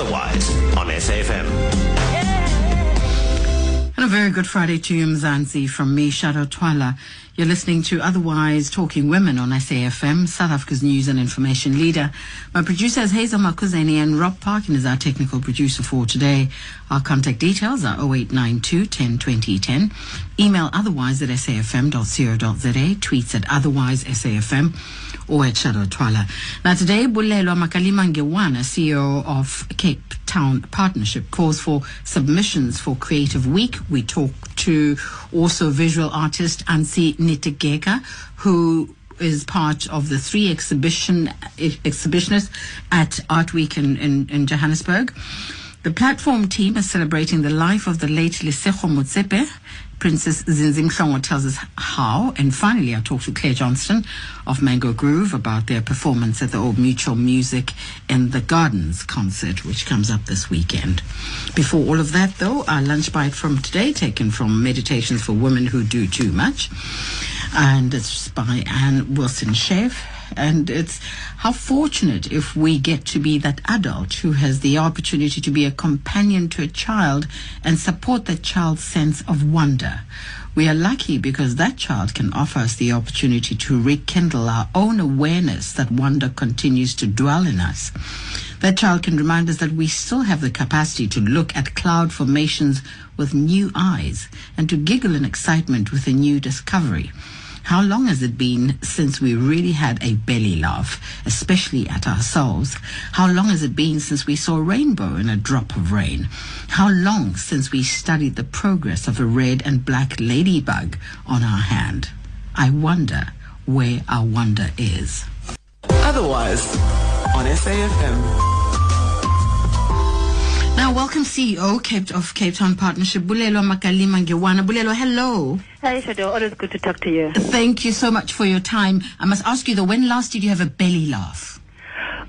Otherwise on SAFM. And a very good Friday to you, Mzansi, from me, Shadow Twala. You're listening to Otherwise Talking Women on SAFM, South Africa's news and information leader. My producer is Hazel Makuzeni and Rob Parkin is our technical producer for today. Our contact details are 0892 10 20 10. Email otherwise at safm.co.za. Tweets at otherwise SAFM or at Shadow Twala. Now today, Bulelwa Makalima Ngewana, CEO of Cape Town Partnership, calls for submissions for Creative Week. We talk to also visual artist Ansie Nitegeka, who is part of the three exhibition exhibitionists at Art Week in, in, in Johannesburg. The platform team is celebrating the life of the late Lesego Motsepe. Princess Zinzi Mhlongo tells us how. And finally, I talked to Claire Johnston of Mango Groove about their performance at the Old Mutual Music in the Gardens concert, which comes up this weekend. Before all of that, though, our lunch bite from today, taken from Meditations for Women Who Do Too Much. And it's by Anne Wilson Schaef and it's how fortunate if we get to be that adult who has the opportunity to be a companion to a child and support that child's sense of wonder. We are lucky because that child can offer us the opportunity to rekindle our own awareness that wonder continues to dwell in us. That child can remind us that we still have the capacity to look at cloud formations with new eyes and to giggle in excitement with a new discovery. How long has it been since we really had a belly laugh, especially at ourselves? How long has it been since we saw a rainbow in a drop of rain? How long since we studied the progress of a red and black ladybug on our hand? I wonder where our wonder is. Otherwise, on SAFM. Now, welcome CEO Cape of Cape Town Partnership, Bulelwa Makalima Ngewana. Bulelwa, hello. Hi, Shadow. Always good to talk to you. Thank you so much for your time. I must ask you though, when last did you have a belly laugh?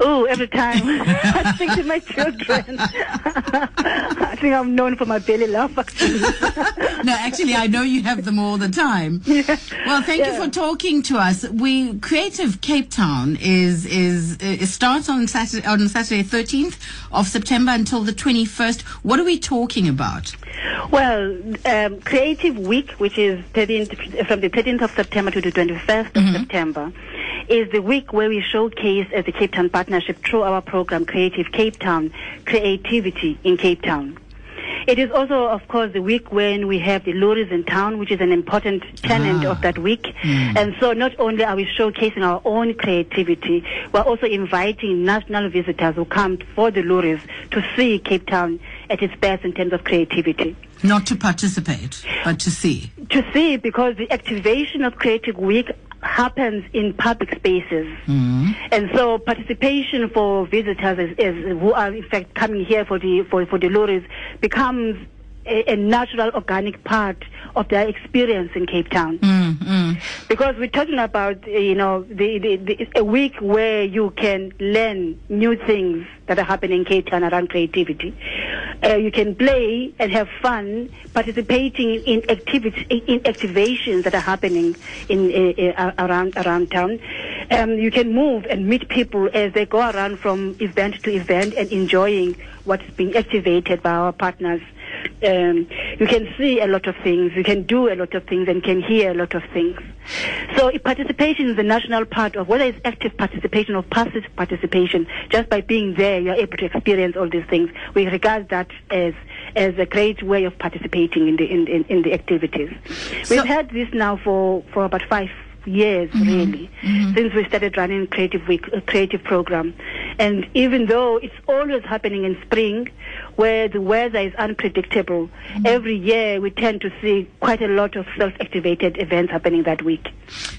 Oh, every time. I think to my children. I think I'm known for my belly laugh, actually. no, actually, I know you have them all the time. Yeah. Well, thank Yeah. you for talking to us. We Creative Cape Town is is it starts on Saturday on Saturday 13th of September until the 21st. What are we talking about? Well, um, Creative Week, which is 13th, from the 13th of September to the 21st of September, is the week where we showcase as the Cape Town Partnership through our program Creative Cape Town, creativity in Cape Town. It is also, of course, the week when we have the Loeries in town, which is an important tenant Ah. of that week. And so not only are we showcasing our own creativity, we're also inviting national visitors who come for the Loeries to see Cape Town at its best in terms of creativity. Not to participate, but to see. To see because the activation of Creative Week happens in public spaces. Mm-hmm. And so participation for visitors is, is, who are in fact coming here for the for, for the Loeries becomes a, a natural organic part of their experience in Cape Town. Mm, mm. Because we're talking about, you know, the, the, the, a week where you can learn new things that are happening in Cape Town around creativity. Uh, you can play and have fun participating in activities, in, in activations that are happening in uh, uh, around around town. Um, you can move and meet people as they go around from event to event and enjoying what's being activated by our partners um, you can see a lot of things, you can do a lot of things, and can hear a lot of things. So participation is a national part of whether it's active participation or passive participation. Just by being there, you're able to experience all these things. We regard that as as a great way of participating in the in, in, in the activities. So- We've had this now for for about five years mm-hmm. really mm-hmm. since we started running creative week a creative program and even though it's always happening in spring where the weather is unpredictable mm. every year we tend to see quite a lot of self-activated events happening that week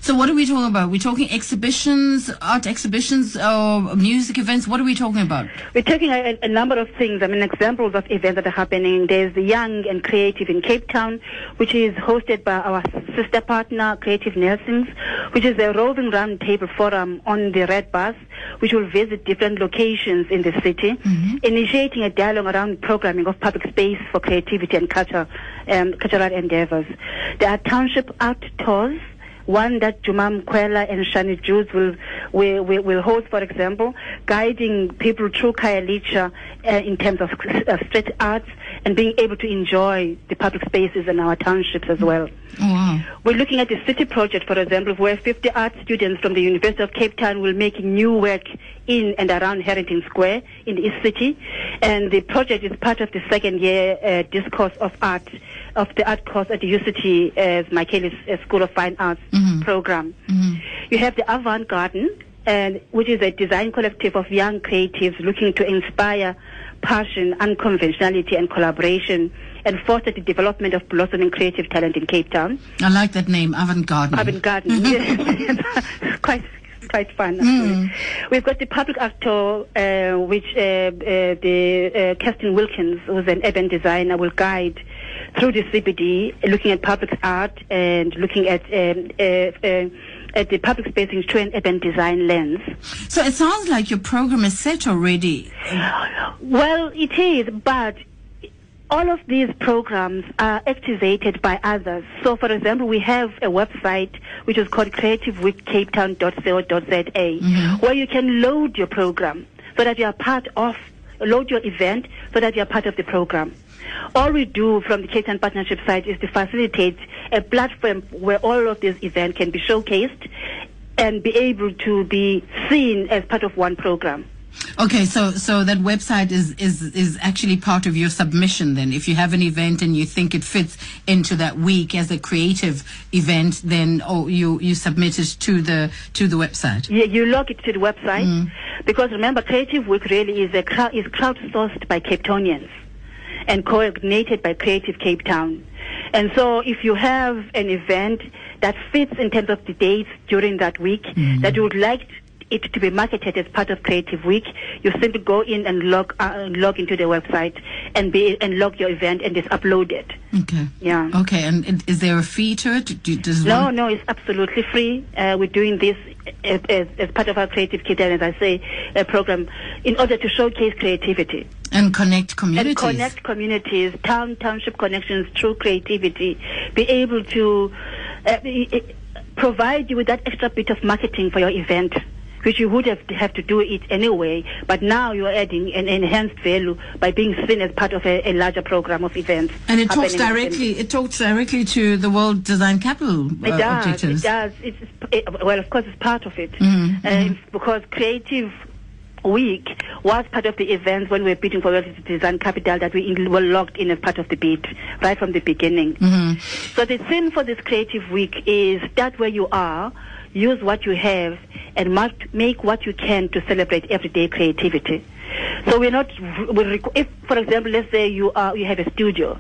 So what are we talking about? We're talking exhibitions, art exhibitions, or music events. What are we talking about? We're talking a, a number of things. I mean, examples of events that are happening. There's the Young and Creative in Cape Town, which is hosted by our sister partner, Creative Nestlings, which is a roving roundtable forum on the Red Bus, which will visit different locations in the city, mm-hmm. initiating a dialogue around programming of public space for creativity and culture, um, cultural endeavors. There are township art tours one that Juma Mkwela and Shani Jews will, will, will, will host, for example, guiding people through Khayelitsha uh, in terms of uh, street arts and being able to enjoy the public spaces in our townships as well. Oh, wow. We're looking at the city project, for example, where 50 art students from the University of Cape Town will make new work in and around Harrington Square in the East City. And the project is part of the second year uh, discourse of art, of the art course at the UCT as Michaelis uh, School of Fine Arts program. You have the Avant Garden, and which is a design collective of young creatives looking to inspire passion, unconventionality, and collaboration, and foster the development of blossoming creative talent in Cape Town. I like that name, Avant Garden. Avant Garden, yes. quite quite fun. Actually. We've got the public actor, uh, which uh, uh, the uh, Kirsten Wilkins, who's an urban designer, will guide through the CBD, looking at public art and looking at um, uh, uh, at the public spaces through an urban design lens. So it sounds like your program is set already. Well, it is, but all of these programs are activated by others. So, for example, we have a website which is called creativeweekcapetown.co.za mm-hmm. where you can load your program so that you are part of, load your event so that you are part of the program. All we do from the Cape Town Partnership side is to facilitate a platform where all of these events can be showcased and be able to be seen as part of one program. Okay, so so that website is is is actually part of your submission. Then, if you have an event and you think it fits into that week as a creative event, then oh, you you submit it to the to the website. You, you log it to the website mm. because remember, Creative Week really is a is crowdsourced by Cape Townians and coordinated by Creative Cape Town. And so, if you have an event that fits in terms of the dates during that week mm. that you would like it to be marketed as part of Creative Week, you simply go in and log uh, log into the website and be and log your event and it's uploaded. Okay. Yeah. Okay, and, is there a fee to it? Do, does No, one- no, it's absolutely free. Uh, we're doing this as, as, as part of our Creative Kit, and as I say, a program in order to showcase creativity and connect communities. and connect communities, town township connections through creativity. Be able to uh, i- provide you with that extra bit of marketing for your event. Which you would have have to do it anyway, but now you're adding an enhanced value by being seen as part of a, a larger program of events. and it talks directly. It talks directly to the World Design Capital uh, It does. objectives. It does. It's, it, well, of course, it's part of it. Mm-hmm, Uh, because Creative Week was part of the events when we were bidding for World Design Capital that we in, were locked in as part of the bid right from the beginning. Mm-hmm. So the theme for this Creative Week is start where you are, use what you have, and make what you can to celebrate everyday creativity. So we're not, we requ- if, for example, let's say you are, you have a studio,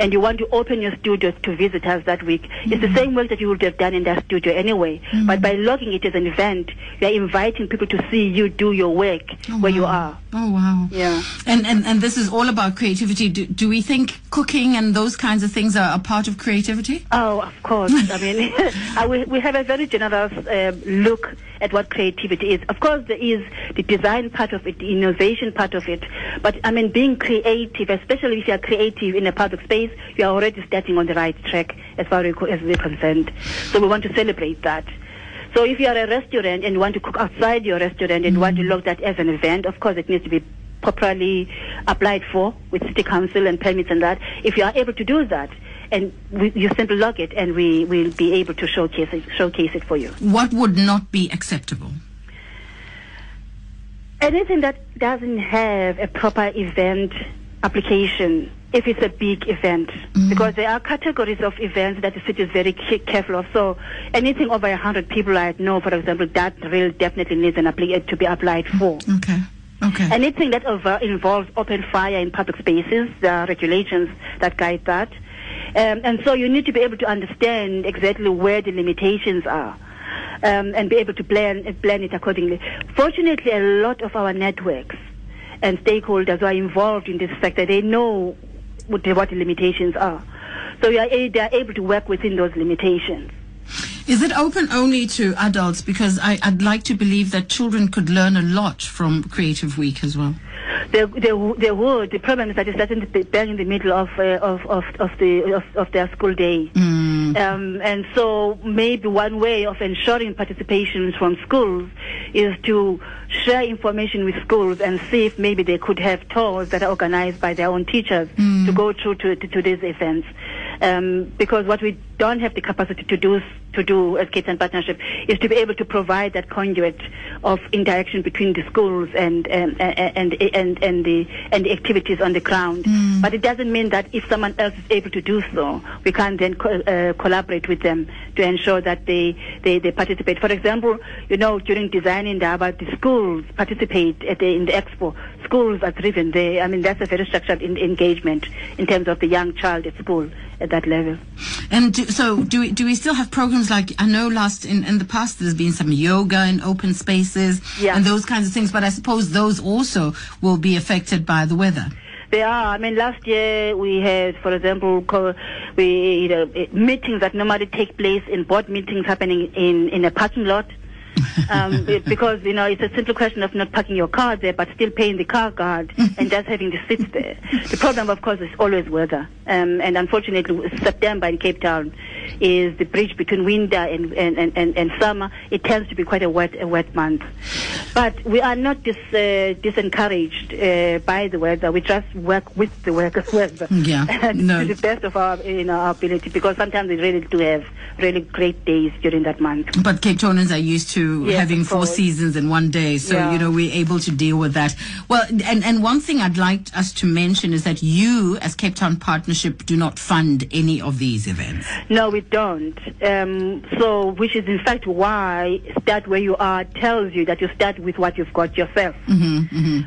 and you want to open your studio to visitors that week, it's the same work that you would have done in that studio anyway. But by logging it as an event, you're inviting people to see you do your work where you are. Oh wow! Yeah. And and and this is all about creativity. Do, do we think cooking and those kinds of things are a part of creativity? Oh, of course. I mean, uh, we, we have a very generous um look at what creativity is. Of course, there is the design part of it, the innovation part of it. But I mean, being creative, especially if you are creative in a public space, you are already starting on the right track as far as we're concerned. So we want to celebrate that. So if you are a restaurant and want to cook outside your restaurant and want to mm-hmm. log that as an event, of course it needs to be properly applied for with city council and permits and that. If you are able to do that, and we, you simply log it, and we will be able to showcase it, showcase it for you. What would not be acceptable? Anything that doesn't have a proper event application, if it's a big event, mm. because there are categories of events that the city is very careful of. So anything over 100 people, I know, for example, that really definitely needs an appli- to be applied for. Okay. Okay. Anything that over- involves open fire in public spaces, there are regulations that guide that. Um, and so you need to be able to understand exactly where the limitations are. Um, and be able to plan, plan it accordingly. Fortunately, a lot of our networks and stakeholders who are involved in this sector, they know what the, what the limitations are. So we are, they are able to work within those limitations. Is it open only to adults? Because I, I'd like to believe that children could learn a lot from Creative Week as well. They, they, they would. The problem is that it's starting to be bang in the middle of, uh, of, of, of, the, of, of their school day. Mm, Um, and so maybe one way of ensuring participation from schools is to share information with schools and see if maybe they could have tours that are organized by their own teachers to go through to, to, to these events. Um, because what we don't have the capacity to do to do as Cape and Partnership is to be able to provide that conduit of interaction between the schools and and and and, and the and the activities on the ground. But it doesn't mean that if someone else is able to do so, we can't then co- uh, collaborate with them to ensure that they, they, they participate. For example, you know, during designing the about the schools participate at the, in the expo. Schools are driven. They, I mean, that's a very structured in, engagement in terms of the young child at school at that level. And so, do we, do we still have programs like I know last in, in the past there's been some yoga in open spaces Yeah. and those kinds of things, but I suppose those also will be affected by the weather. They are. I mean, last year we had, for example, co- we you know, meetings that normally take place in board meetings happening in in a parking lot. Um, because you know it's a simple question of not parking your car there, but still paying the car guard and just having to sit there. The problem, of course, is always weather, um, and unfortunately, September in Cape Town is the bridge between winter and and, and, and, summer. It tends to be quite a wet a wet month, but we are not dis, uh, disencouraged uh, by the weather. We just work with the weather. weather. Yeah, no. to the best of our you know our ability, because sometimes we really do have really great days during that month. But Cape Towners are used to Yes, having four seasons in one day, so Yeah. you know we're able to deal with that. Well, and and one thing I'd like us to mention is that you, as Cape Town Partnership, do not fund any of these events. No, we don't. Um, so, which is in fact why start where you are tells you that you start with what you've got yourself.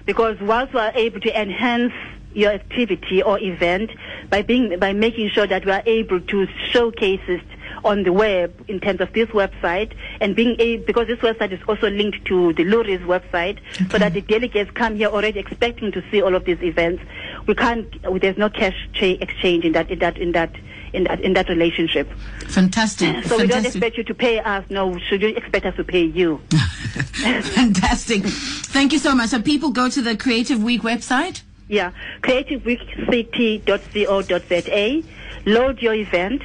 Because whilst we are able to enhance your activity or event by being by making sure that we are able to showcase it on the web in terms of this website and being able because this website is also linked to the Loeries website so that the delegates come here already expecting to see all of these events. We can't there's no cash cha- exchange in that in that in that in that in that relationship. Fantastic. So we don't expect you to pay us. No, should you expect us to pay you? Fantastic. Thank you so much. So people go to the Creative Week website. Yeah, creativeweekct.co.za. Load your event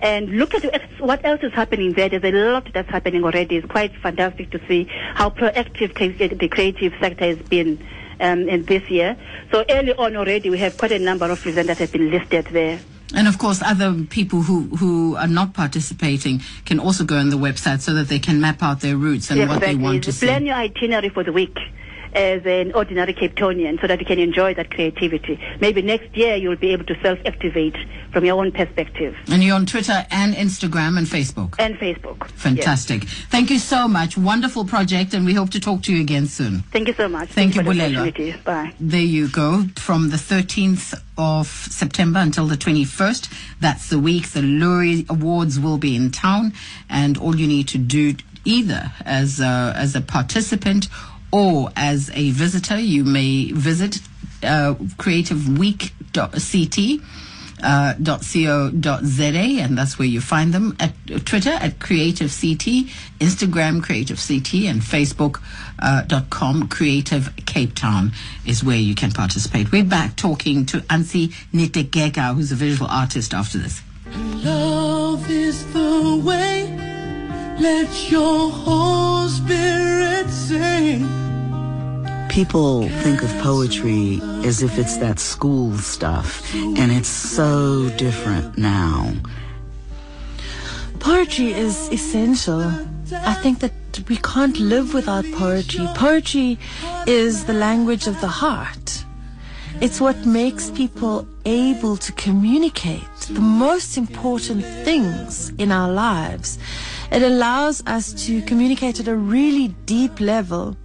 and look at what else is happening there. There's a lot that's happening already. It's quite fantastic to see how proactive the creative sector has been um, in this year. So early on already, we have quite a number of events that have been listed there. And of course, other people who, who are not participating can also go on the website so that they can map out their routes and what they want to see. Plan your itinerary for the week as an ordinary Cape Townian so that you can enjoy that creativity. Maybe next year you'll be able to self-activate from your own perspective. And you're on Twitter and Instagram and Facebook. And Facebook. Yes. Fantastic. Thank you so much. Wonderful project, and we hope to talk to you again soon. Thank you so much. Thank you, for the Bye. There you go. From the 13th of September until the 21st, that's the week. The Loerie Awards will be in town, and all you need to do, either as a, as a participant or as a visitor, you may visit uh, creativeweek.ct. Uh, .co.za and that's where you find them at Twitter at Creative CT, Instagram Creative CT, and Facebook uh, Creative Cape Town is where you can participate. We're back talking to Ansie Nitegeka, who's a visual artist after this. Love is the way. Let your whole spirit sing. People think of poetry as if it's that school stuff, and it's so different now. Poetry is essential. I think that we can't live without poetry. Poetry is the language of the heart. It's what makes people able to communicate the most important things in our lives. It allows us to communicate at a really deep level.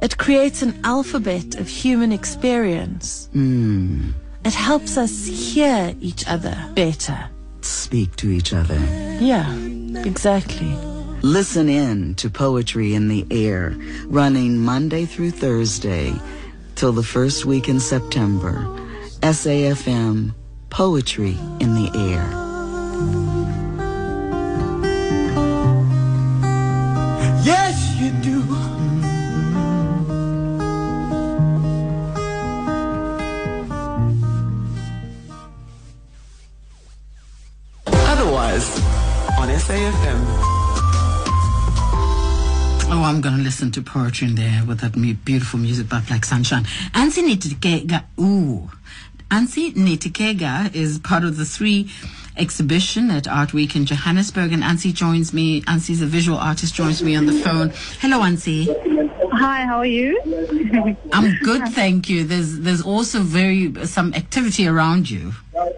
It creates an alphabet of human experience. Hmm. It helps us hear each other better. Speak to each other. Yeah, exactly. Listen in to Poetry in the Air, running Monday through Thursday till the first week in September. SAFM, Poetry in the Air. Yes, you do. Otherwise, on SAFM. Oh, I'm going to listen to poetry in there with that beautiful music by Black Sunshine. Ansie Nitegeka, ooh. Ansie Nitegeka is part of the three exhibition at Art Week in Johannesburg, and Ansie joins me. Ansie's a visual artist, joins me on the phone. Hello, Ansie. Hi, how are you? I'm good, thank you. There's there's also very some activity around you.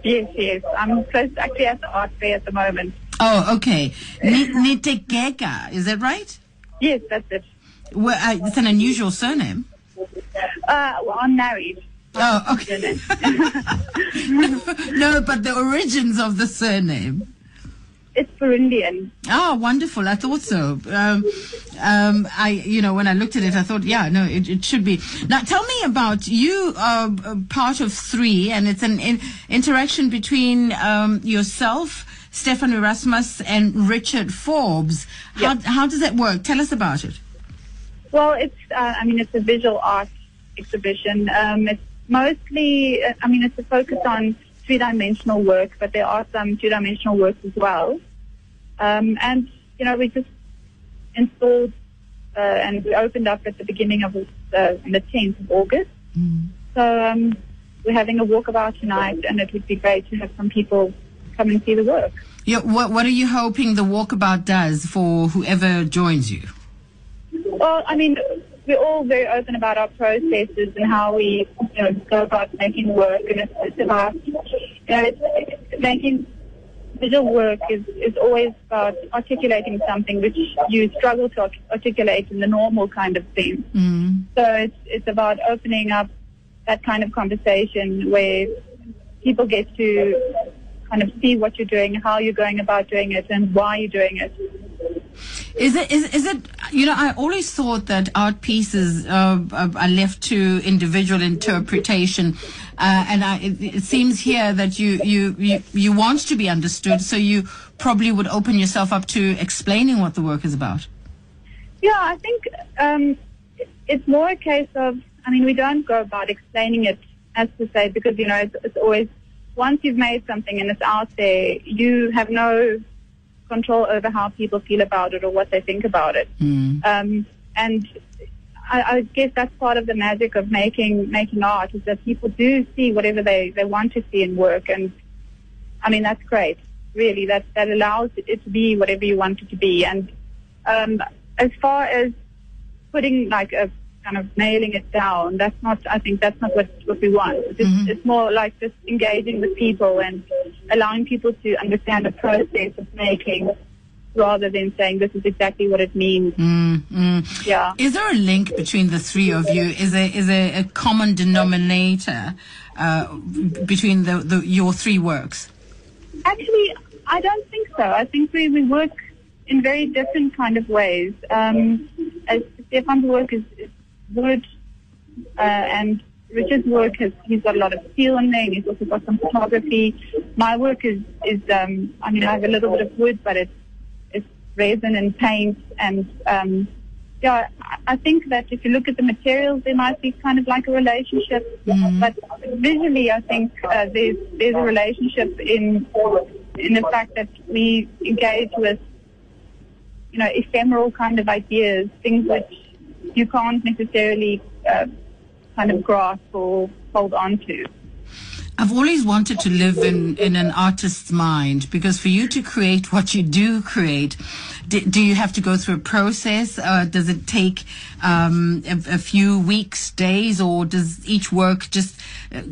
yes, yes. I'm actually at the art fair at the moment. Oh, okay. Ni- Nitegeka, is that right? Yes, that's it. Well, uh, it's an unusual surname. Uh, well, I'm married. Oh, okay. no, but the origins of the surname. It's Burundian. Oh, wonderful! I thought so. Um, um, I, you know, when I looked at it, I thought, yeah, no, it, it should be. Now, tell me about you. Are part of three, and it's an in, interaction between um, yourself, Stefan Erasmus, and Richard Forbes. How Yep. how does that work? Tell us about it. Well, it's, uh, I mean, it's a visual art exhibition. Um, it's mostly, uh, I mean, it's a focus on three-dimensional work, but there are some two-dimensional works as well. Um, and, you know, we just installed uh, and we opened up at the beginning of uh, the 10th of August. So um, we're having a walkabout tonight, and it would be great to have some people come and see the work. Yeah, what what are you hoping the walkabout does for whoever joins you? Well, I mean, we're all very open about our processes and how we, you know, go about making work, and it's, it's about, you know, it's, making visual work is, is always about articulating something which you struggle to articulate in the normal kind of thing. Mm. So it's it's about opening up that kind of conversation where people get to kind of see what you're doing, how you're going about doing it, and why you're doing it. Is it is is it you know I always thought that art pieces uh, are are left to individual interpretation, uh, and I, it, it seems here that you, you you you want to be understood, so you probably would open yourself up to explaining what the work is about. Yeah, I think um, it's more a case of, I mean, we don't go about explaining it as to say, because, you know, it's, it's always, once you've made something and it's out there, you have no control over how people feel about it or what they think about it. Um, and I, I guess that's part of the magic of making making art is that people do see whatever they, they want to see in work. And I mean, that's great. Really, that, that allows it to be whatever you want it to be. And um, as far as putting like a kind of nailing it down, that's not, I think that's not what, what we want. It's, it's more like just engaging with people and allowing people to understand the process of making rather than saying this is exactly what it means. Mm, mm. Yeah. Is there a link between the three of you? Is there is there a common denominator uh, between the, the your three works? Actually, I don't think so. I think we, we work in very different kind of ways. Um, as Stefan's work is, is wood, uh, and Richard's work has he's got a lot of steel in there. And he's also got some photography. My work is is um, I mean I have a little bit of wood, but it's it's resin and paint and um, yeah, I- think that if you look at the materials, there might be kind of like a relationship. But visually, I think uh, there's there's a relationship in in the fact that we engage with you know ephemeral kind of ideas, things which you can't necessarily uh, kind of grasp or hold on to. I've always wanted to live in, in an artist's mind because for you to create what you do create, do, do you have to go through a process? Uh, does it take um, a, a few weeks, days, or does each work just uh,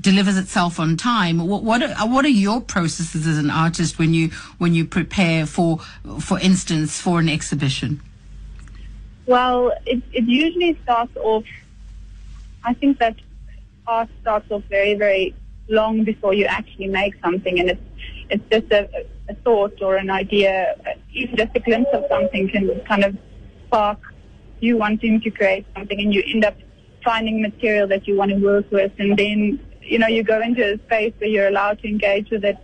delivers itself on time? What what are, what are your processes as an artist when you when you prepare for, for instance, for an exhibition? Well, it, it usually starts off, I think that art starts off very, very long before you actually make something and it's, it's just a, a thought or an idea, even just a glimpse of something can kind of spark you wanting to create something and you end up finding material that you want to work with and then, you know, you go into a space where you're allowed to engage with it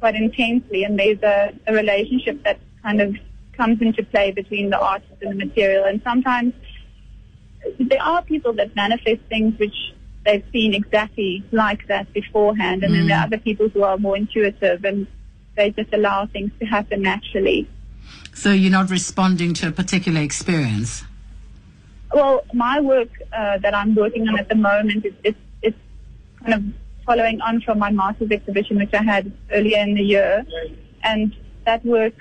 quite intensely and there's a, a relationship that kind of comes into play between the artist and the material and sometimes there are people that manifest things which they've seen exactly like that beforehand and then there are other people who are more intuitive and they just allow things to happen naturally. So you're not responding to a particular experience. Well, my work uh, that I'm working on at the moment is it's, it's kind of following on from my master's exhibition, which I had earlier in the year, and that work.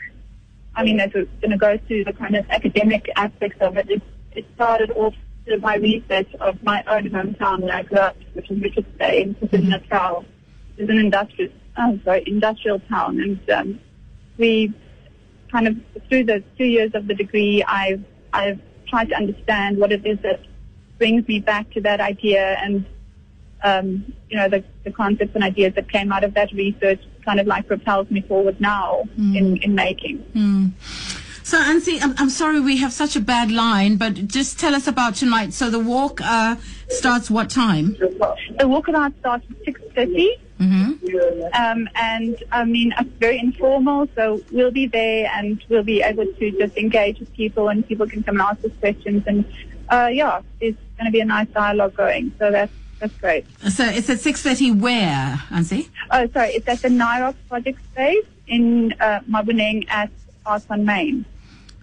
I mean, as we're going to go through the kind of academic aspects of it, it, it started off through my research of my own hometown where I grew up, which is Richards Bay in KwaZulu Natal. It's an industrial, oh, sorry, industrial town, and um, we kind of through the two years of the degree, I've I've tried to understand what it is that brings me back to that idea, and um, you know the, the concepts and ideas that came out of that research kind of like propels me forward now in in making. So, Ansie, I'm, I'm sorry we have such a bad line, but just tell us about tonight. So the walk uh, starts what time? The walkabout starts at six thirty. Um, and I mean, it's very informal, so we'll be there and we'll be able to just engage with people and people can come and ask us questions. And uh, yeah, there's going to be a nice dialogue going. So that's, that's great. So it's at 6.30 where, Ansie? Oh, sorry, it's at the NIROX project space in uh, Maboneng at Arts on Main.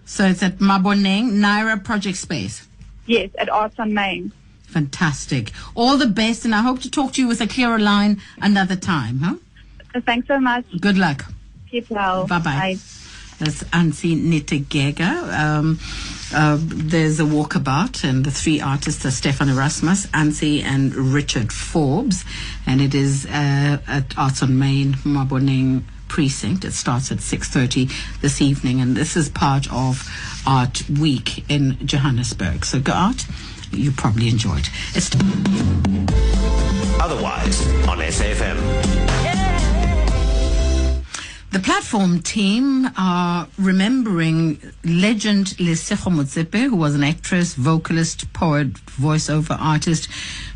So it's at Maboneng, Naira Project Space. Yes, at Arts on Main. Fantastic. All the best, and I hope to talk to you with a clearer line another time, huh? Thanks so much. Good luck. Keep well. Bye bye. That's Ansie Nitegeka. Um, uh, there's a walkabout, and the three artists are Stefan Erasmus, Ansie, and Richard Forbes. And it is uh, at Arts on Main, Maboneng Precinct. It starts at 6.30 this evening, and this is part of Art Week in Johannesburg. So go out. You probably enjoy it. Otherwise on SAFM. The platform team are remembering legend Lesego Motsepe, who was an actress, vocalist, poet, voiceover artist,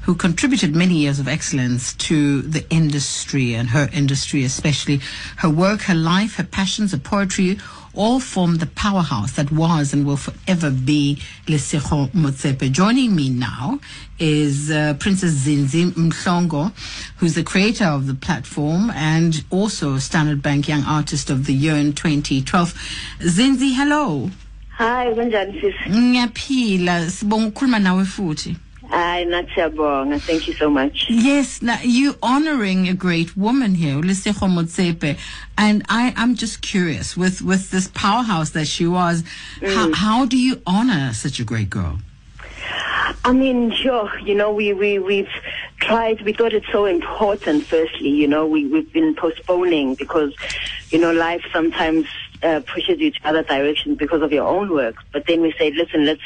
who contributed many years of excellence to the industry and her industry especially. Her work, her life, her passions, her poetry all form the powerhouse that was and will forever be Lesego Motsepe. Joining me now is uh, Princess Zinzi Mhlongo, who's the creator of the platform and also Standard Bank Young Artist of the Year in 2012. Zinzi, hello. Hi, kunjani sis? Ngiyaphila, sibonga ukukhuluma nawe futhi. Hayi, nathi siyabonga. Thank you so much. Yes, now you honoring a great woman here, Lesego Motsepe, and I, I'm just curious with with this powerhouse that she was. How, how do you honor such a great girl? I mean, sure, you know, we, we, we've tried, we thought it's so important, firstly, you know, we, we've been postponing because, you know, life sometimes uh, pushes you to other directions because of your own work. But then we said, listen, let's,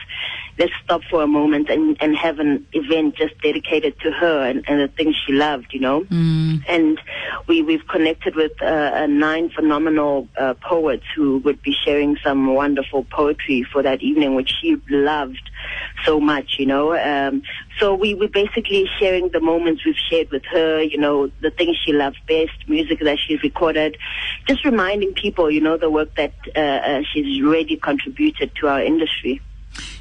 let's stop for a moment and, and have an event just dedicated to her and, and the things she loved, you know. And we, we've connected with uh, uh, nine phenomenal uh, poets who would be sharing some wonderful poetry for that evening, which she loved so much, you know. Um, so we we're basically sharing the moments we've shared with her, you know, the things she loves best, music that she's recorded, just reminding people, you know, the work that uh, uh, she's really contributed to our industry.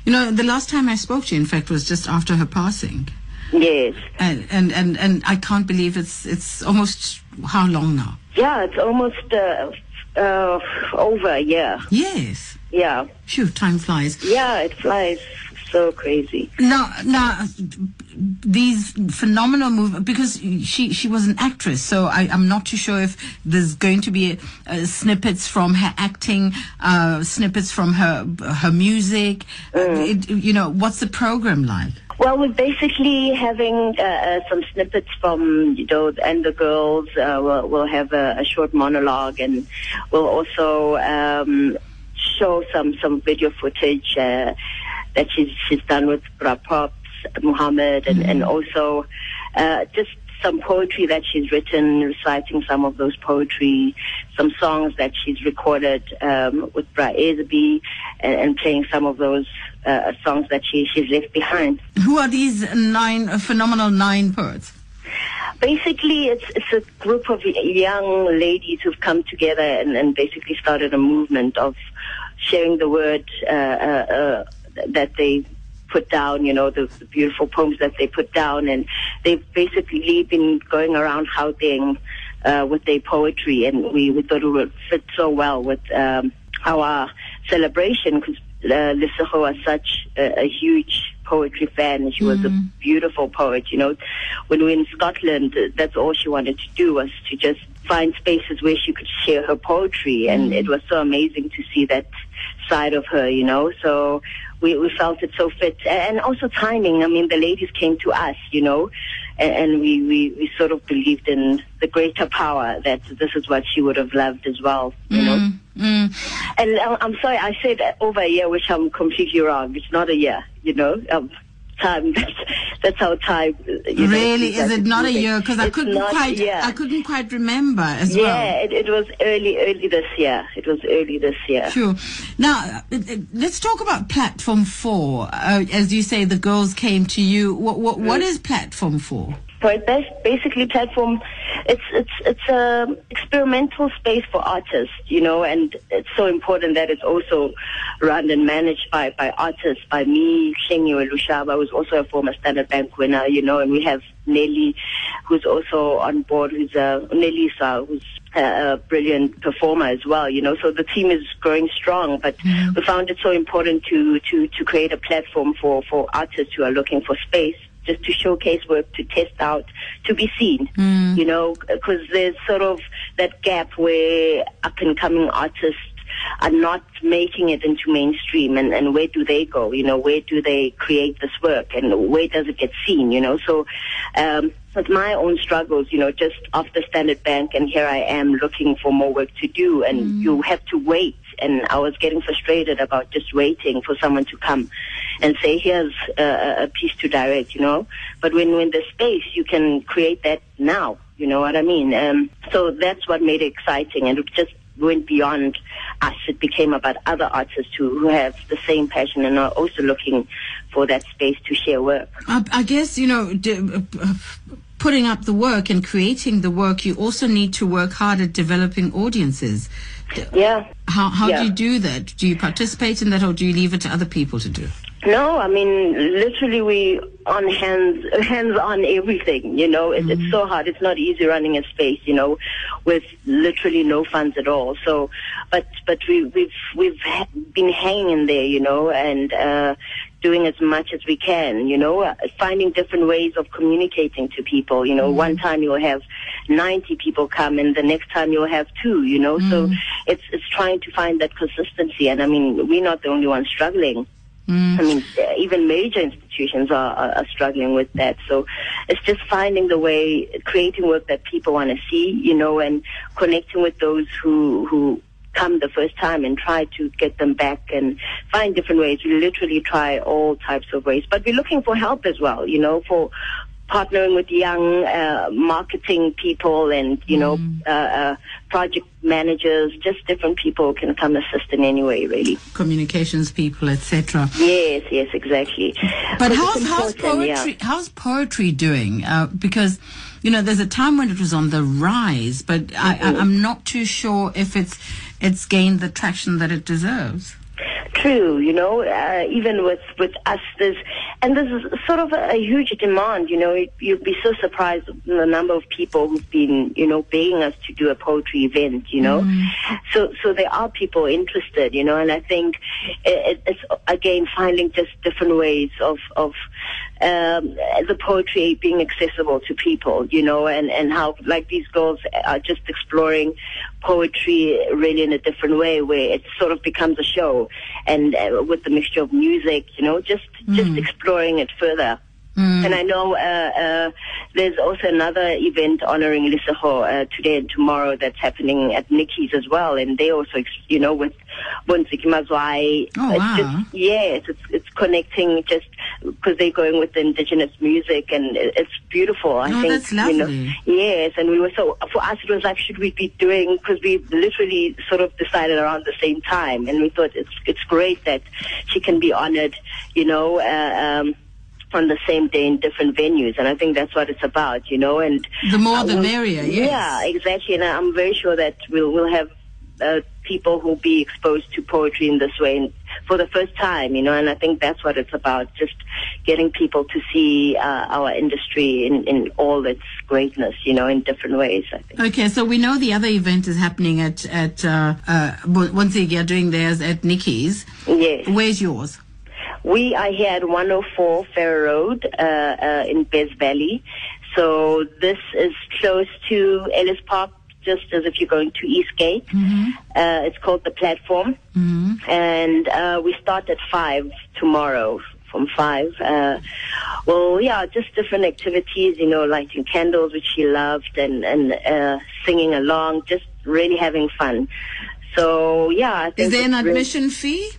You know, the last time I spoke to you, in fact, was just after her passing. Yes. And, and, and, and I can't believe it's, it's almost how long now? Yeah, it's almost uh, uh, over Yeah. Yes. Yeah. Phew, time flies. Yeah, it flies so crazy. Now, now, these phenomenal movies because she she was an actress, so I, I'm not too sure if there's going to be uh, snippets from her acting, uh, snippets from her her music. Uh, it, you know, what's the program like? Well, we're basically having uh, uh, some snippets from, you know, and the girls. Uh, we'll, we'll have a, a short monologue, and we'll also um, show some some video footage uh, that she's she's done with Bra Pops, Mohamed, and and also uh, just some poetry that she's written, reciting some of those poetry, some songs that she's recorded um, with Bra Ezaby, and, and playing some of those uh, songs that she she's left behind. Who are these nine uh, phenomenal nine poets? Basically, it's it's a group of young ladies who've come together and, and basically started a movement of sharing the word uh, uh, uh, that they put down, you know, the, the beautiful poems that they put down, and they've basically been going around Gauteng, uh, with their poetry, and we, we thought it would fit so well with um, our celebration because uh, Lesego was such a, a huge poetry fan. She was a beautiful poet. You know, when we were in Scotland, that's all she wanted to do was to just find spaces where she could share her poetry, and it was so amazing to see that side of her. You know, so we, we felt it so fit, and also timing. I mean, the ladies came to us. You know. And, and we, we, we sort of believed in the greater power that this is what she would have loved as well, you know. Mm, mm. And I- I'm sorry, I said over a year, which I'm completely wrong. It's not a year, you know. Um, time. That's, that's how time. You know, really, is it not a year? Because I couldn't not- quite, Yeah. I couldn't quite remember as yeah, well. it, it was early, early this year. It was early this year. Sure. Now, uh, uh, let's talk about Platform 4. Uh, as you say, the girls came to you. What, what, what is Platform 4? So it's bas- basically platform. It's it's it's a experimental space for artists, you know, and it's so important that it's also run and managed by by artists. By me, Shengiwe Lushaba, who's also a former Standard Bank winner, you know, and we have Nelly, who's also on board, who's a Nelisa, who's a, a brilliant performer as well, you know. So the team is growing strong, but mm-hmm. we found it so important to to to create a platform for for artists who are looking for space just to showcase work, to test out, to be seen, you know, because there's sort of that gap where up and coming artists are not making it into mainstream and, and where do they go? You know, where do they create this work and where does it get seen? You know, so um, with my own struggles, you know, just after Standard Bank and here I am looking for more work to do and you have to wait and I was getting frustrated about just waiting for someone to come and say, here's a, a piece to direct, you know. But when when there's space, you can create that now. You know what I mean? Um, so that's what made it exciting, and it just went beyond us. It became about other artists who, who have the same passion and are also looking for that space to share work. I, I guess, you know, d- uh, putting up the work and creating the work, you also need to work hard at developing audiences. Yeah. How, how Yeah. do you do that? Do you participate in that or do you leave it to other people to do? No, I mean, literally, we on hands, hands on everything. You know, it, it's so hard. It's not easy running a space. You know, with literally no funds at all. So, but but we we've we've been hanging in there. You know, and uh, doing as much as we can. You know, uh, finding different ways of communicating to people. You know, one time you'll have ninety people come, and the next time you'll have two. You know, so it's it's trying to find that consistency. And I mean, we're not the only ones struggling. I mean, uh, even major institutions are, are, are struggling with that. So it's just finding the way, creating work that people want to see, you know, and connecting with those who who come the first time and try to get them back and find different ways. We literally try all types of ways, but we're looking for help as well, you know, for partnering with young uh, marketing people and you know uh, uh, project managers just different people can come assist in any way really Communications people, etc. Yes, yes, exactly. But how's how's important, yeah. poetry how's poetry doing? Uh, because you know there's a time when it was on the rise, but I, I, Mm-hmm. I'm not too sure if it's it's gained the traction that it deserves. True, you know, uh, even with with us, there's and there's sort of a, a huge demand. You know, you'd be so surprised the number of people who've been, you know, begging us to do a poetry event. You know, so so there are people interested. You know, and I think it, it's again finding just different ways of of um, the poetry being accessible to people. You know, and and how like these girls are just exploring poetry really in a different way where it sort of becomes a show and uh, with the mixture of music you know just just exploring it further and I know uh, uh, there's also another event honoring Lesego uh, today and tomorrow that's happening at Nikki's as well, and they also, you know, with Bonziki Mazwai. Oh, it's wow. just, yes, it's it's connecting just because they're going with the indigenous music, and it's beautiful. I Oh, think that's you know, lovely. Yes, and we were so for us it was like should we be doing because we literally sort of decided around the same time, and we thought it's it's great that she can be honored, you know. Uh, um, on the same day in different venues, and I think that's what it's about, you know. And The more the we'll- merrier, yes. Yeah, exactly. And I'm very sure that we'll we'll have uh, people who'll be exposed to poetry in this way and for the first time, you know, and I think that's what it's about, just getting people to see uh, our industry in, in all its greatness, you know, in different ways, I think. Okay, so we know the other event is happening at at uh, uh, once you're doing theirs at Nikki's. Yes. Where's yours? We are here at 104 Fair Road uh, uh, in Bez Valley. So this is close to Ellis Park, just as if you're going to Eastgate. Mm-hmm. Uh, it's called the Platform, and uh, we start at five tomorrow. From five, uh, well, yeah, just different activities, you know, lighting candles, which he loved, and and uh, singing along, just really having fun. So yeah, Is there an it's really- admission fee?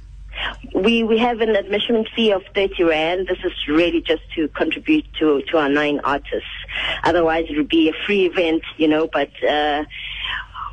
We we have an admission fee of 30 rand. This is really just to contribute to to our nine artists. Otherwise, it would be a free event, you know. But uh,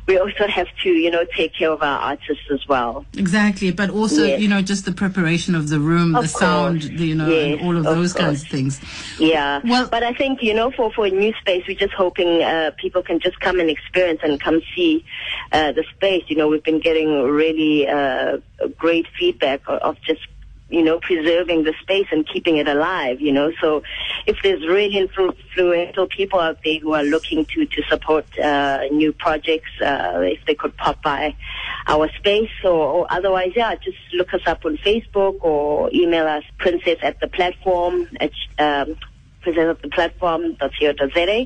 we also have to, you know, take care of our artists as well. Exactly, but also Yes. you know just the preparation of the room, Of the sound, the, you know, Yes, and all of of those kinds of things. Yeah. Well- but I think you know, for for a new space, we're just hoping uh, people can just come and experience and come see uh, the space. You know, we've been getting really uh, great feedback of just you know preserving the space and keeping it alive. You know, so if there's really influ- influential people out there who are looking to to support uh, new projects, uh, if they could pop by our space or, or otherwise, yeah, just look us up on Facebook or email us princess at the platform at um, princess at the platform.co.za.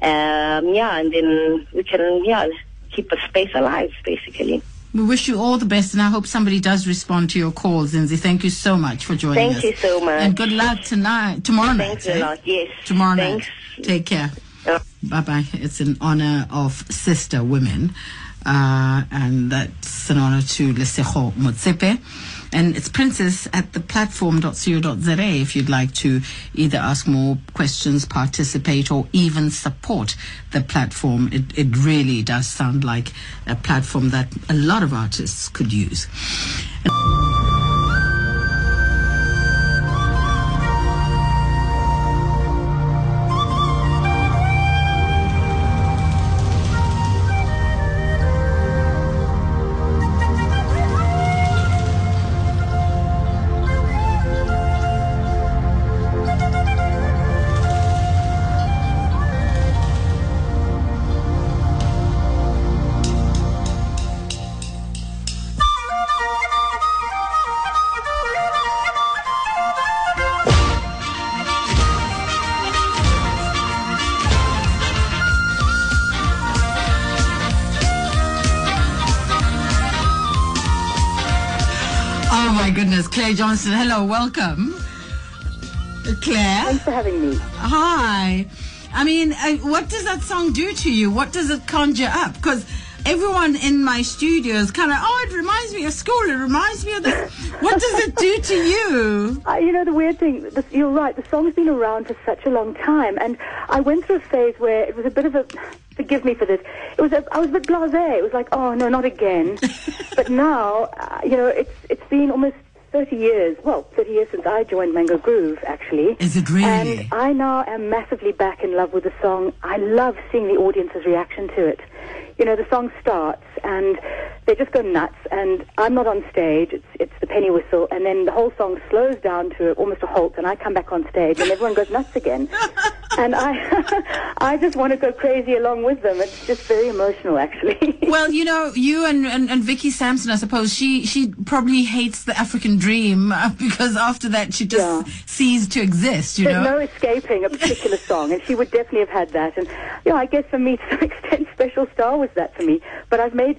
Um, yeah, and then we can, yeah, keep the space alive, basically. We wish you all the best, and I hope somebody does respond to your calls, Zinzi. Thank you so much for joining Thank us. Thank you so much. And good luck tonight, tomorrow Thanks night. a eh? lot. Yes. Tomorrow Thanks. night. Take care. Uh, Bye bye. It's in honor of sister women. Uh, and that's an honor to Lesego Motsepe. And it's princess at the platform.co.za if you'd like to either ask more questions, participate, or even support the platform. It, it really does sound like a platform that a lot of artists could use. Hello, welcome. Claire. Thanks for having me. Hi. I mean, uh, what does that song do to you? What does it conjure up? Because everyone in my studio is kind of, oh, it reminds me of school. It reminds me of this. What does it do to you? Uh, you know, the weird thing, this, you're right, the song's been around for such a long time. And I went through a phase where it was a bit of a, forgive me for this, it was a, I was a bit blasé. It was like, oh, no, not again. but now, uh, you know, it's it's been almost 30 years, well, 30 years since I joined Mango Groove, actually. Is it really? And I now am massively back in love with the song. I love seeing the audience's reaction to it. You know, the song starts and they just go nuts, and I'm not on stage. It's it's the penny whistle, and then the whole song slows down to almost a halt, and I come back on stage, and everyone goes nuts again. and I I just want to go crazy along with them. It's just very emotional, actually. Well, you know, you and, and, and Vicky Sampson, I suppose, she, she probably hates the African dream uh, because after that she just Yeah. ceased to exist, you There's know? no escaping a particular song, and she would definitely have had that. And you know, I guess for me, to some extent, Special Star was that for me. But I've made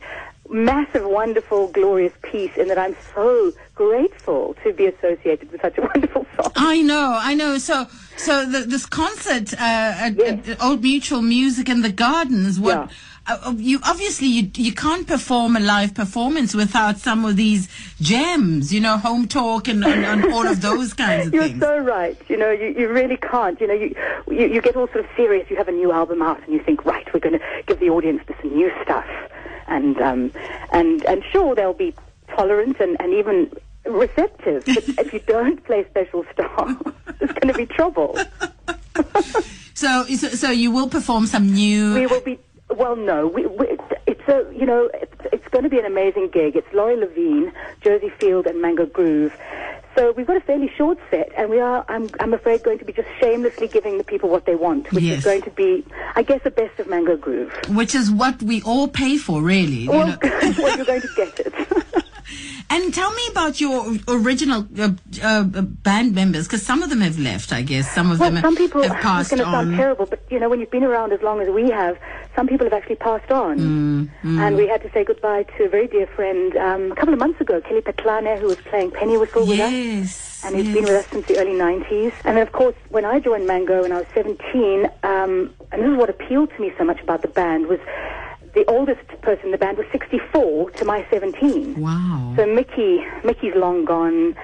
massive, wonderful, glorious peace in that I'm so grateful to be associated with such a wonderful song. I know, I know. So, so the, this concert uh, at, Yes. at Old Mutual Music in the Gardens. What Yeah. uh, you obviously you you can't perform a live performance without some of these gems. You know, home talk and, and, and all of those kinds of things. You're so right. You know, you, you really can't. You know, you, you you get all sort of serious. You have a new album out, and you think, right, we're going to give the audience this new stuff, and um, and and sure, they'll be tolerant and, and even receptive. But if you don't play Special Star, there's going to be trouble. so, so, so you will perform some new. We will be. Well, no, we, we, it's, a you know it's, it's going to be an amazing gig. It's Laurie Levine, Josie Field, and Mango Groove. So we've got a fairly short set, and we are, I'm, I'm afraid, going to be just shamelessly giving the people what they want, which Yes. is going to be, I guess, the best of Mango Groove. Which is what we all pay for, really. you Well, know. well, you're going to get it. And tell me about your original uh, uh, band members, because some of them have left, I guess. Some of Well, them some people, have it's passed going to sound on. terrible, but you know, when you've been around as long as we have, some people have actually passed on. Mm, And we had to say goodbye to a very dear friend um, a couple of months ago, Kelly Petlane, who was playing penny whistle with us. And he's been with us since the early 90s. And then, of course, when I joined Mango when I was 17, um, and this is what appealed to me so much about the band, was the oldest person in the band was 64 to my 17. Wow. So Mickey, Mickey's long gone.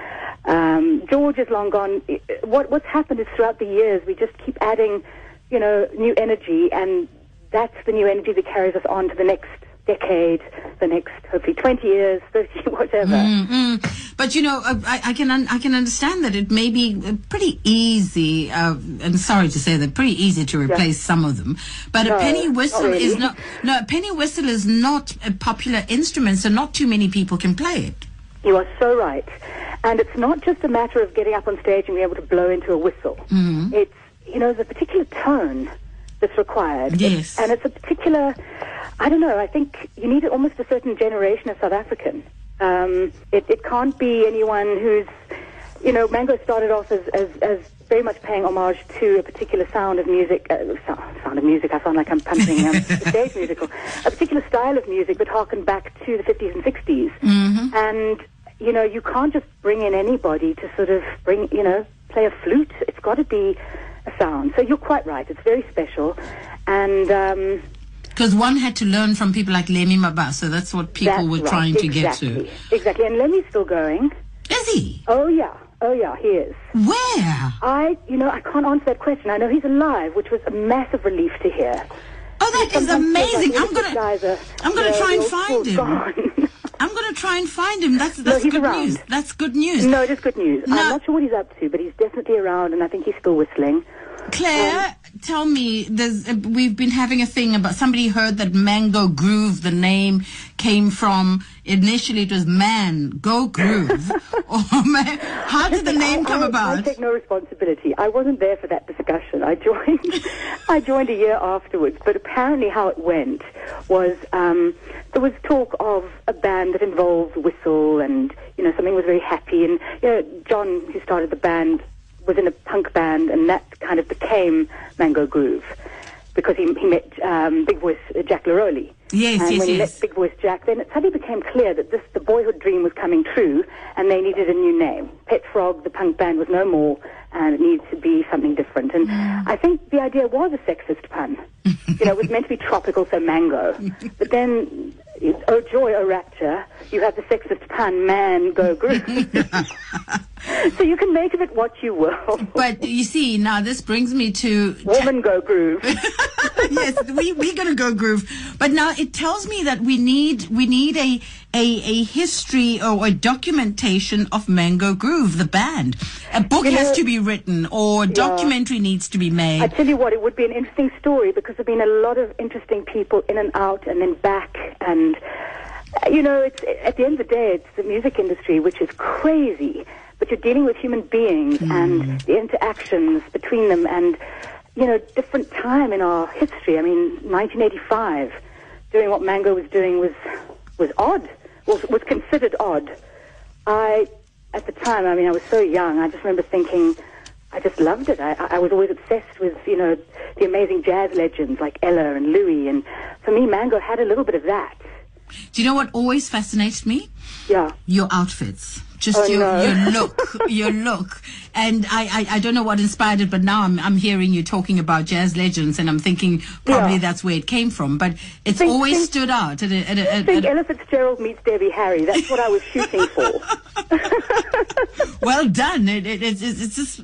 Um, George is long gone. What what's happened is throughout the years we just keep adding, you know, new energy, and that's the new energy that carries us on to the next decade, the next hopefully 20 years, 30, whatever. Mm, But you know, I, I can un- I can understand that it may be uh, pretty easy. Uh, and sorry to say that, pretty easy to replace some of them. But a No, penny not whistle is not. No, a penny whistle is not a popular instrument, so not too many people can play it. You are so right. And it's not just a matter of getting up on stage and being able to blow into a whistle. Mm-hmm. It's, you know, the particular tone that's required. Yes. And it's a particular, I don't know, I think you need almost a certain generation of South African. Um, it, it can't be anyone who's, you know, Mango started off as, as, as very much paying homage to a particular sound of music, uh, sound, of music, I sound like I'm punching um, a stage musical, a particular style of music that harkened back to the 50s and 60s. And, you know, you can't just bring in anybody to sort of bring, you know, play a flute. It's got to be a sound. So you're quite right. It's very special. And, um, Because one had to learn from people like Lemmy Mabaso. That's what people that's were right. trying to get to. Exactly. And Lemmy's still going. Is he? Oh, yeah. Oh, yeah, he is. Where? I, you know, I can't answer that question. I know he's alive, which was a massive relief to hear. Oh, that is amazing. like I'm gonna, uh, I'm gonna try and find him. gone. I'm gonna try and find him. That's No, that's he's good around. news. That's good news. no, it is good news. No. I'm not sure what he's up to, but he's definitely around, and I think he's still whistling. Claire, um, tell me, there's, we've been having a thing about somebody heard that Mango Groove, the name came from initially it was Man Go Groove. or man, how did the name come I, I about? take no responsibility. I wasn't there for that discussion. I joined. I joined a year afterwards. But apparently, how it went was um, there was talk of a band that involved whistle, and you know something was very happy. And you know, John, who started the band, was in a punk band, and that kind of became Mango Groove because he, he met um, Big Voice uh, Jack Lerole. Yes, and yes, when he yes. met Big Voice Jack, then it suddenly became clear that this the boyhood dream was coming true, and they needed a new name. Pet Frog, the punk band, was no more, and it needed to be something different. And I think the idea was a sexist pun. you know, it was meant to be tropical, so mango. But then, oh joy, oh rapture, you have the sexist pun, man, go groove. so you can make of it what you will. But you see, now this brings me to Woman, go groove. yes, we we're gonna go groove. But now it tells me that we need we need a a, a history or a documentation of Mango Groove, the band. A book You has to be written, or a documentary needs to be made. I tell you what, it would be an interesting story because there've been a lot of interesting people in and out and then back. And, you know, it's, at the end of the day, it's the music industry, which is crazy. But you're dealing with human beings mm. and the interactions between them and, you know, different time in our history. I mean, 1985, doing what Mango was doing was, was odd, was, was considered odd. I, at the time, I mean, I was so young, I just remember thinking, I just loved it. I, I I was always obsessed with, you know, the amazing jazz legends like Ella and Louis. And for me, Mango had a little bit of that. Do you know what always fascinated me? Yeah. Your outfits. Just Oh, your, no. your look, your look, and I, I, I don't know what inspired it, but now I'm, I'm hearing you talking about jazz legends, and I'm thinking probably Yeah. that's where it came from. But it's Think- always think- stood out. At a, at a, I at think Ella Fitzgerald meets Debbie Harry. That's what I was shooting for. well done. It, it, it's it's it's just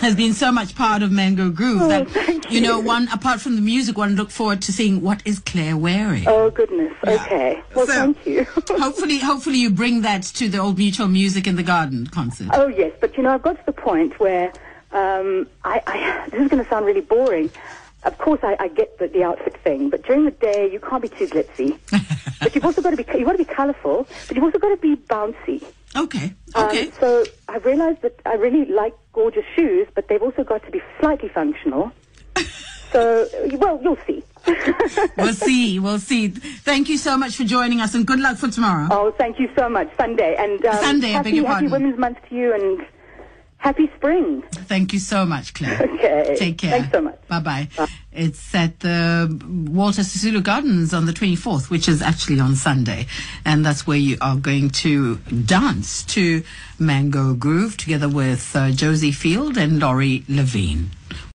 has been so much part of Mango Groove Oh, that thank you know one apart from the music, one look forward to seeing what is Claire wearing. Oh, goodness. Okay. Well, So, thank you. hopefully, hopefully you bring that to the Old Mutual Music in the Garden concert. Oh yes, but you know I've got to the point where um, I, I this is going to sound really boring. of course, I, I get the, the outfit thing, but during the day, you can't be too glitzy. but you've also got to be, you've got to be colourful, but you've also got to be bouncy. Okay. Um, Okay. so I've realised that I really like gorgeous shoes, but they've also got to be slightly functional. so, well, you'll see. we'll see. We'll see. Thank you so much for joining us and good luck for tomorrow. Oh, thank you so much. Sunday. And um, Sunday, I happy, beg your happy pardon. Women's Month to you and happy spring. Thank you so much, Claire. Okay. Take care. Thanks so much. Bye bye. It's at the Walter Sisulu Gardens on the 24th, which is actually on Sunday. And that's where you are going to dance to Mango Groove together with uh, Josie Field and Laurie Levine.